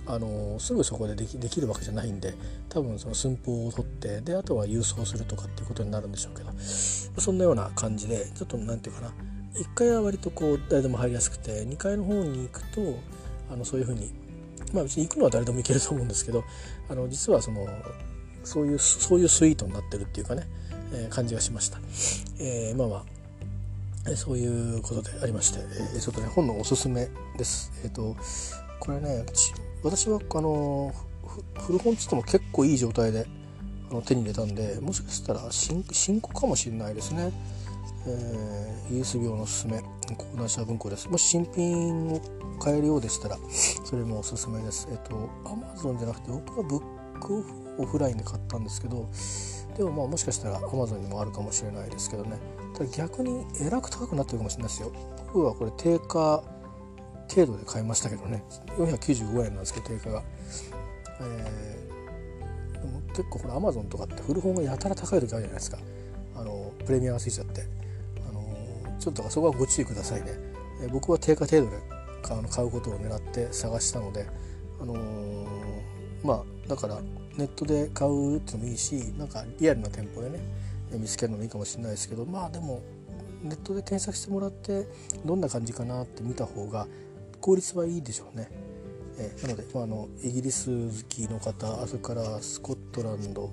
Speaker 1: あのすぐそこでできできるわけじゃないんで多分その寸法を取ってであとは郵送するとかっていうことになるんでしょうけどそんなような感じでちょっと何て言うかな。1階は割とこう誰でも入りやすくて2階の方に行くとあのそういうふうにまあ別に行くのは誰でも行けると思うんですけどあの実はそのそういうそういうスイートになってるっていうかね、えー、感じがしました。えー、まあまあそういうことでありまして、えー、ちょっとね本のおすすめです。えっ、ー、とこれね私はあの古本つっても結構いい状態であの手に入れたんでもしかしたら新新古かもしれないですね。えー、イギリス病のすすめ講談社文庫です。もし新品を買えるようでしたらそれもおすすめです。えっ、とアマゾンじゃなくて僕はブックオフラインで買ったんですけどでもまあもしかしたらアマゾンにもあるかもしれないですけどね。ただ逆にえらく高くなってるかもしれないですよ。僕はこれ定価程度で買いましたけどね。495円なんですけど定価が、えー、でも結構これアマゾンとかって古本がやたら高い時あるじゃないですか。あのプレミアがついちゃって。ちょっとそこはご注意くださいね、え、僕は定価程度で買うことを狙って探したのであのー、まあだからネットで買うっていうのもいいしなんかリアルな店舗でね見つけるのもいいかもしれないですけどまあでもネットで検索してもらってどんな感じかなって見た方が効率はいいでしょうね。え、なので、まあ、あのイギリス好きの方それからスコットランド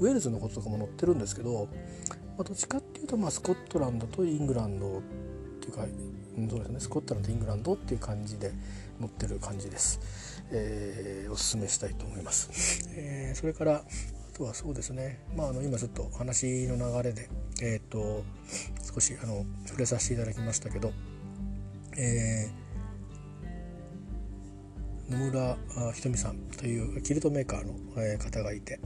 Speaker 1: ウェールズのこととかも載ってるんですけど、ま、どっちかっていうと、まあ、スコットランドとイングランドっていうかそうですねスコットランドとイングランドっていう感じで載ってる感じです。えー、おすすめしたいと思います。えー、それからあとはそうですね、まあ、あの今ちょっと話の流れで、えーと、少しあの触れさせていただきましたけど、えー、野村ひとみさんというキルトメーカーの、方がいて、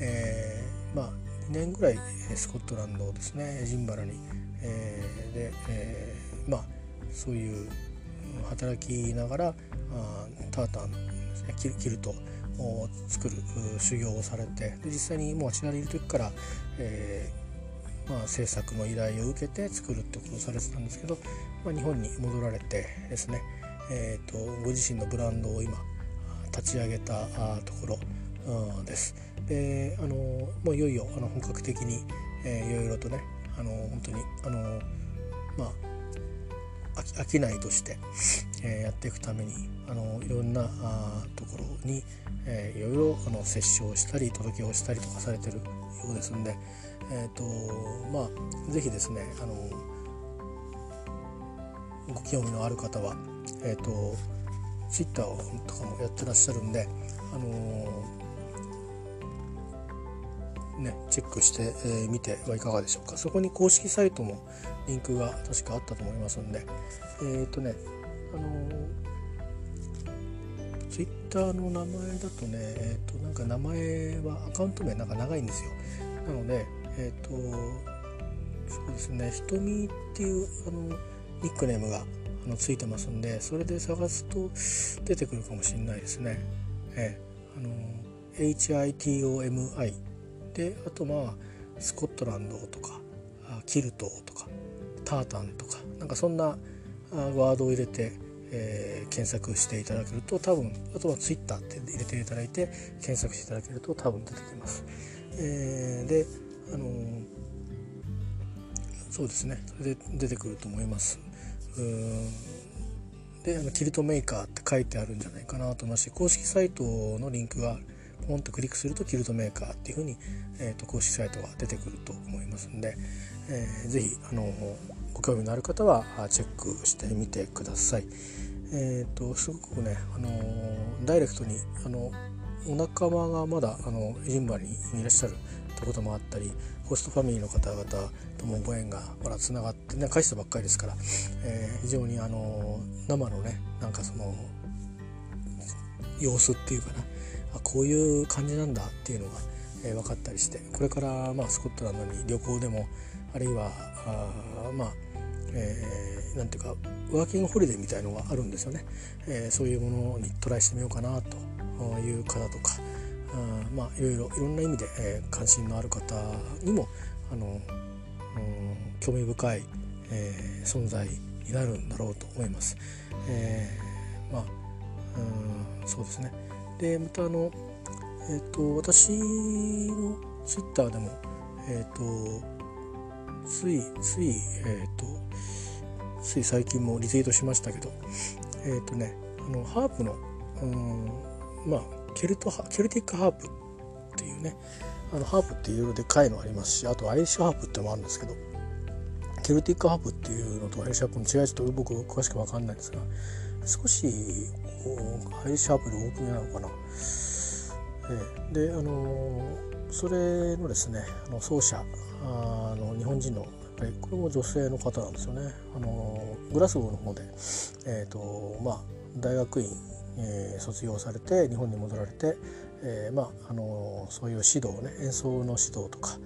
Speaker 1: えー、まあ、2年ぐらいスコットランドですねエジンバラに、えー、で、えー、まあそういう働きながらあタータンですねキルトを作る修行をされてで実際にもうあちらにいる時から、えー、まあ、制作の依頼を受けて作るってことをされてたんですけど、まあ、日本に戻られてですね、えーと、ご自身のブランドを今立ち上げたところです。であのもういよいよあの本格的に、えー、いろいろとねあの本当にあのまあ商いとして、えー、やっていくためにあのいろんなあところに、えー、いろいろあの接触をしたり届けをしたりとかされてるようですんで、えーとまあ、ぜひですねあのご興味のある方は、えーと、ツイッターとかもやってらっしゃるんで、あのね、チェックしてみ、てはいかがでしょうか。そこに公式サイトもリンクが確かあったと思いますんで。えっ、ー、とねあのツイッターの名前だとねえっ、ー、となんか名前はアカウント名なんか長いんですよ。なのでえっ、ー、とそうですねひとみっていうあのニックネームがあのついてますんでそれで探すと出てくるかもしれないですね。えあの HITOMI であとまあスコットランドとかキルトとかタータンとかなんかそんなワードを入れて、えー、検索していただけると多分あとは Twitter って入れていただいて検索していただけると多分出てきます。えー、であのー、そうですねそれで出てくると思います。であのキルトメーカーって書いてあるんじゃないかなと思いますし公式サイトのリンクがポンとクリックするとキルトメーカーっていうふうに、えーと、公式サイトが出てくると思いますんで、えー、ぜひあのご興味のある方はチェックしてみてください。え、ー、とすごくねあのダイレクトにあのお仲間がまだあのエジンバにいらっしゃるってこともあったりホストファミリーの方々ともご縁がまだつながってね返したばっかりですから、えー、非常にあの生のねなんかその様子っていうかなあこういう感じなんだっていうのが、えー、分かったりしてこれから、まあ、スコットランドに旅行でもあるいはあまあえー、なんていうかワーキングホリデーみたいのがあるんですよね、えー、そういうものにトライしてみようかなという方とかあまあいろいろいろんな意味で、えー、関心のある方にもあの、うん、興味深い、えー、存在になるんだろうと思います。えー、まあうんそうですねでまたあの、えーと、私のツイッターでも、えーと、ついつい、えーと、つい最近もリツイートしましたけどえっ、ー、とねあのハープのうんまあケルトケルティックハープっていうねあのハープっていろいろでかいのありますしあとアイリッシュハープってのもあるんですけどケルティックハープっていうのとアイリッシュハープの違いちょっと僕詳しく分かんないんですが少しアイリッシュハープで大きめなのかな。えであのそれのですねあの奏者あの日本人のやっぱりこれも女性の方なんですよね。あのグラスゴーの方で、えーとまあ、大学院、えー、卒業されて日本に戻られて、えーまあ、あのそういう指導ね演奏の指導とか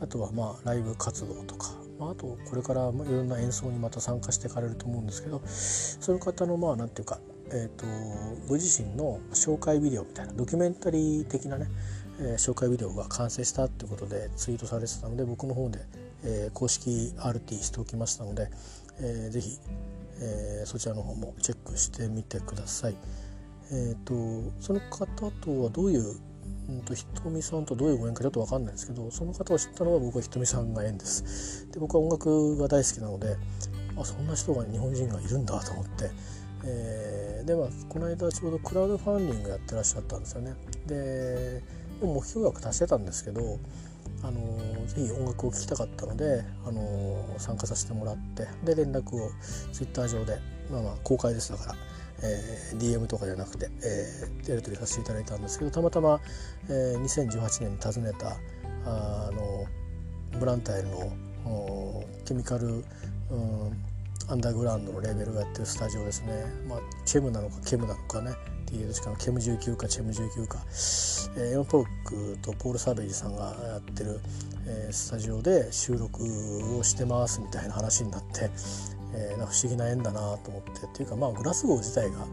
Speaker 1: あとはまあライブ活動とか、まあ、あとこれからいろんな演奏にまた参加していかれると思うんですけどそういう方のまあ何て言うか、えーと、ご自身の紹介ビデオみたいなドキュメンタリー的なね、えー、紹介ビデオが完成したってことでツイートされてたので僕の方で、えー、公式 RT しておきましたので、えー、ぜひ、えー、そちらの方もチェックしてみてください。えーと、その方とはどういう、うんと、ひとみさんとどういうご縁かちょっと分かんないんですけどその方を知ったのは僕はひとみさんが縁です。で僕は音楽が大好きなのであそんな人が日本人がいるんだと思って、えー、でまあこの間ちょうどクラウドファンディングやってらっしゃったんですよね。で目標額達してたんですけどあのぜひ音楽を聴きたかったので、あの参加させてもらってで連絡をツイッター上で、まあ、まあ公開ですだから、えー、DM とかじゃなくて、えー、やり取りさせていただいたんですけどたまたま、えー、2018年に訪ねたあのブランタイルのケミカル、うん、アンダーグラウンドのレベルがやってるスタジオですね、まあ、チェムなのかケムなのかね。しかもケム19かチェム19か、えー、エマ・ポロックとポール・サベージさんがやってる、えー、スタジオで収録をしてますみたいな話になって、えー、な不思議な縁だなと思って。っていうかまあグラスゴー自体が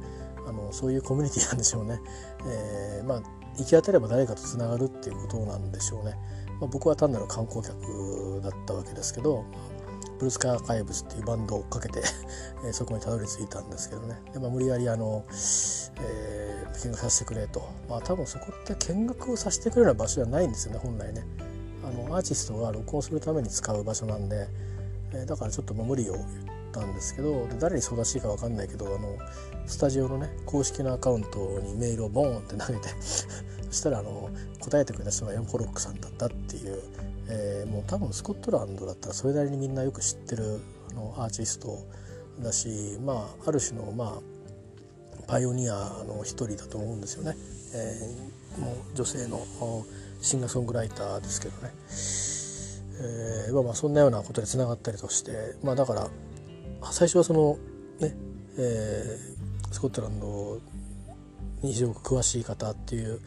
Speaker 1: あのそういうコミュニティなんでしょうね、えー、まあ行き当たれば誰かとつながるっていうことなんでしょうね、まあ、僕は単なる観光客だったわけですけど、ブルースカーカイブスっていうバンドを追っかけて えそこにたどり着いたんですけどね。で、まあ、無理やりあの、えー、見学させてくれと。まあ多分そこって見学をさせてくれるような場所じゃないんですよね本来ね。あのアーティストが録音するために使う場所なんで、えー、だからちょっと無理を言ったんですけどで誰に相談していいか分かんないけどあのスタジオのね公式のアカウントにメールをボーンって投げてそしたらあの答えてくれた人がヤン・ポロックさんだったっていうえー、もう多分スコットランドだったらそれなりにみんなよく知ってるあのアーティストだし、まあ、ある種の、まあ、パイオニアの一人だと思うんですよね、えー、もう女性のシンガーソングライターですけどね、えーまあ、そんなようなことでつながったりとして、まあ、だから最初はそのね、えー、スコットランドに非常に詳しい方っていう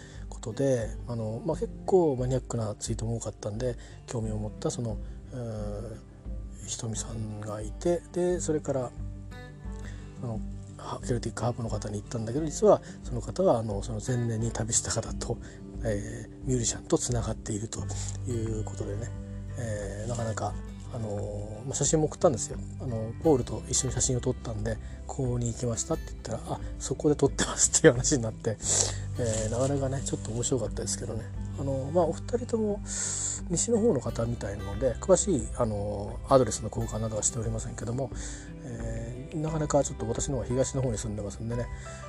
Speaker 1: ことであの、まあ、結構マニアックなツイートも多かったんで興味を持ったそのひとみさんがいてでそれからそのケルティックハープの方に行ったんだけど実はその方はあのその前年に旅した方と、えー、ミュージシャンとつながっているということでね、えー、なかなかあのまあ、写真も送ったんですよ。あのポールと一緒に写真を撮ったんでここに行きましたって言ったらあそこで撮ってますっていう話になって、えー、なかなかねちょっと面白かったですけどね。あの、まあ、お二人とも西の方の方みたいなので詳しいあのアドレスの交換などはしておりませんけども、えー、なかなかちょっと私の方は東の方に住んでますんでね,、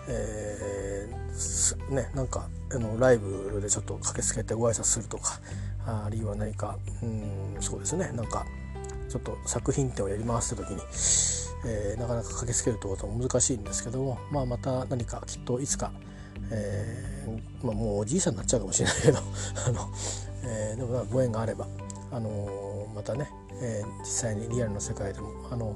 Speaker 1: えー、ねなんかあのライブでちょっと駆けつけてご挨拶するとかあるいは何かうんそうですねなんかちょっと作品展をやりますって時に、えー、なかなか駆けつけるってことは難しいんですけども、まあ、また何かきっといつか、えー、まあ、もうおじいさんになっちゃうかもしれないけど あの、えー、でもご縁があれば、あのまたね、え実際にリアルの世界でもあの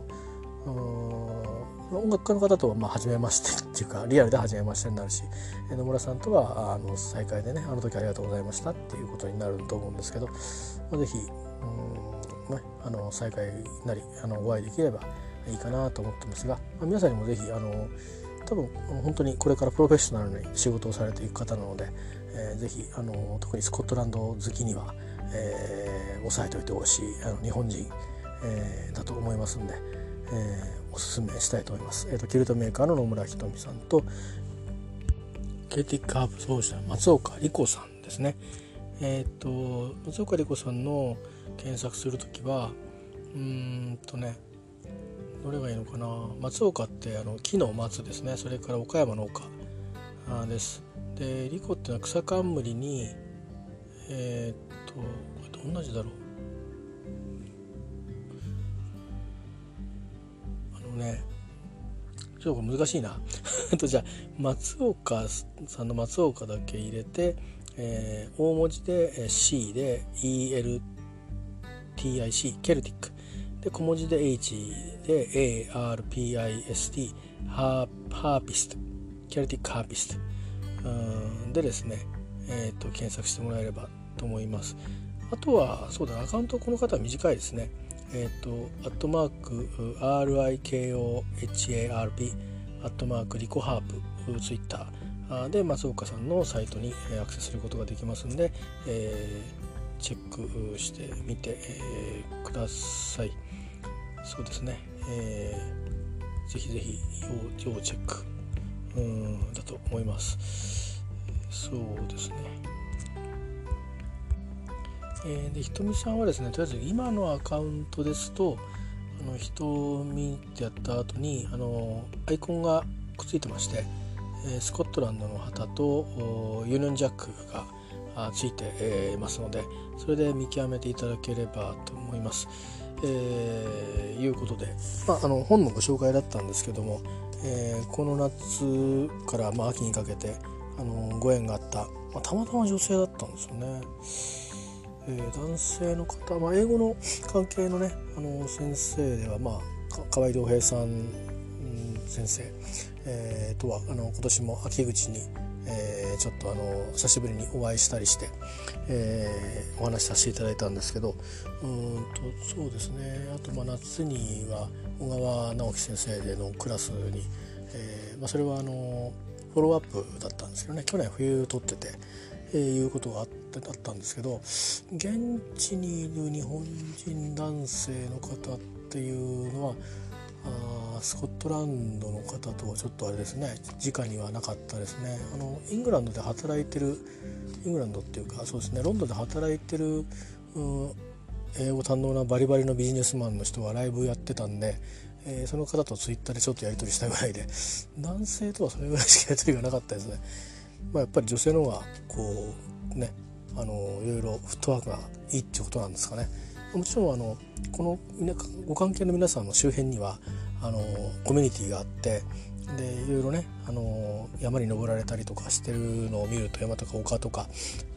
Speaker 1: 音楽家の方とはまあ初めまして っていうかリアルで初めましてになるし野村さんとはあの再会でねあの時ありがとうございましたっていうことになると思うんですけど、まあ、ぜひうんね、あの再会なりあのお会いできればいいかなと思ってますが、まあ、皆さんにも是非あの多分本当にこれからプロフェッショナルに仕事をされていく方なので、えー、ぜひあの特にスコットランド好きには、えー、押さえておいてほしいあの日本人、えー、だと思いますんで、えー、おすすめしたいと思います。えーと、キルトメーカーの野村ひとみさんとケーティックハーブ奏者松岡理子さんですね。えっ、ー、と松岡理子さんの検索する時はうんとねどれがいいのかな松岡ってあの木の松ですねそれから岡山の岡あですでリコってのは草冠にえー、っとこれどんな字だろうあのねちょっとこれ難しいな とじゃあ松岡さんの松岡だけ入れて、えー、大文字で C で E. L. TIC ケルティックで小文字で H で ARPIST ハーピストキャルティックハーピストでですね、えーと、検索してもらえればと思います。あとはそうだアカウントこの方は短いですね。えっ、ー、とアットマーク RIKOHARP アットマークリコハープツイッター。で松岡さんのサイトにアクセスすることができますんで、えー、チェックしてみて、えー、ください。そうですね、えー、ぜひぜひ要要チェック。うんだと思います。そうですね。えー、でひとみさんはですねとりあえず今のアカウントですとあのひとみってやった後にあのアイコンがくっついてまして、えー、スコットランドの旗とユニオンジャックがついていますのでそれで見極めていただければと思います。えー、いうことで、まあ、あの本のご紹介だったんですけども、えー、この夏からまあ秋にかけてあのご縁があった、まあ、たまたま女性だったんですよね。えー、男性の方、まあ、英語の関係のねあの先生では、まあ、河合良平さん先生、えー、とはあの今年も秋口に、えー、ちょっとあの久しぶりにお会いしたりして、えー、お話しさせていただいたんですけどうんとそうですね。あとまあ夏には小川直樹先生でのクラスに、えーまあ、それはあのフォローアップだったんですけどね。去年冬撮ってて、えー、いうことがあってだったんですけど現地にいる日本人男性の方っていうのはあスコットランドの方とはちょっとあれですね直にはなかったですねあのイングランドで働いてるイングランドっていうかそうですねロンドンで働いてる、うん、英語堪能なバリバリのビジネスマンの人はライブやってたんで、えー、その方とツイッターでちょっとやり取りしたぐらいで 男性とはそれぐらいしかやり取りがなかったですね。まあ、やっぱり女性の方がこうねあのいろいろフットワークがいいっていうことなんですかね。もちろんあのこのご関係の皆さんの周辺にはあのコミュニティがあってでいろいろねあの山に登られたりとかしてるのを見ると山とか丘とか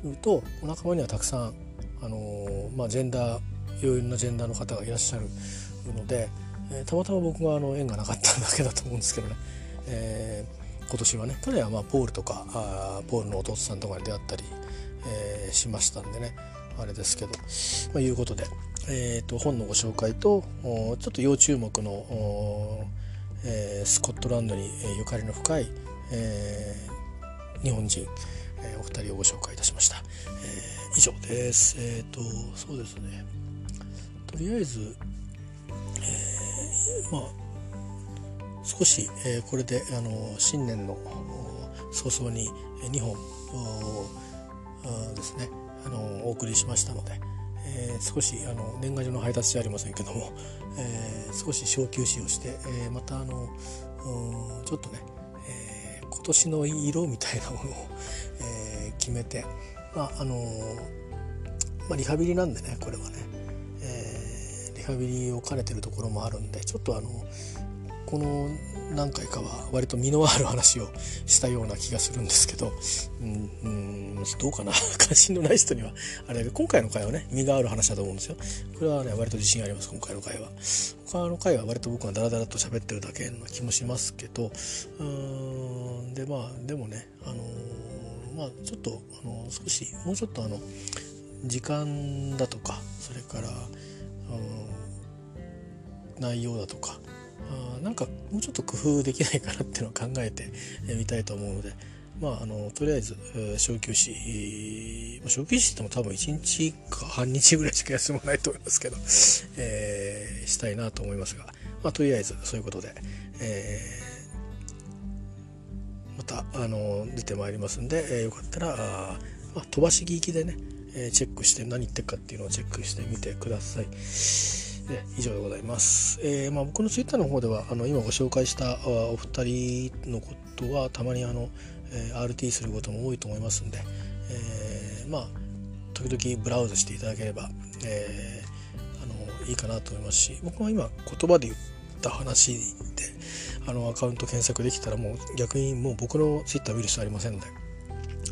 Speaker 1: 見るとお仲間にはたくさんあの、まあ、ジェンダーいろいろなジェンダーの方がいらっしゃるので、えー、たまたま僕があの縁がなかっただけだと思うんですけどね、えー、今年はね去年はまあポールとかあポールの弟さんとかに出会ったり、えー、しましたんでね。あれですけど、まあ、いうことで、えーと、本のご紹介とちょっと要注目の、えー、スコットランドにゆかりの深い、えー、日本人、えー、お二人をご紹介いたしました。えー、以上です。えっ、ー、とそうですねとりあえず、えー、まあ少し、えー、これであの新年の早々に2本ですねあのお送りしましたので、えー、少しあの年賀状の配達じゃありませんけども、えー、少し小休止をして、えー、またあのちょっとね、え、今年の色みたいなものを、え、決めて、まああのまあ、リハビリなんでねこれはね、え、リハビリを兼ねてるところもあるんでちょっとあのこの何回かは割と身のある話をしたような気がするんですけど、うん、うんどうかな。関心のない人にはあれだけど今回の回はね身がある話だと思うんですよ。これはね割と自信あります今回の回は。他の回は割と僕がダラダラと喋ってるだけの気もしますけどうーんでまあでもねあのー、まあちょっとあのー、少しもうちょっとあの時間だとかそれから内容だとかあなんかもうちょっと工夫できないかなっていうのを考えてみたいと思うのでまああのとりあえず小休止小休止っても多分1日か半日ぐらいしか休まないと思いますけど、えー、したいなと思いますが、まあ、とりあえずそういうことで、えー、またあの出てまいりますんで、えー、よかったらあ、まあ、飛ばし聞きでね、えチェックして何言ってるかっていうのをチェックしてみてください。え以上でございます、えーまあ、僕のツイッターの方ではあの今ご紹介したお二人のことはたまにあの、え、RT することも多いと思いますんで、えー、まあ時々ブラウズしていただければ、えー、あのいいかなと思いますし僕は今言葉で言った話であのアカウント検索できたらもう逆にもう僕のツイッター見る必要ありませんので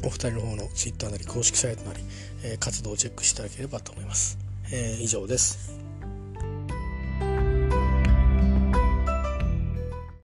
Speaker 1: お二人の方のツイッターなり公式サイトなり、えー、活動をチェックしていただければと思います。えー、以上です。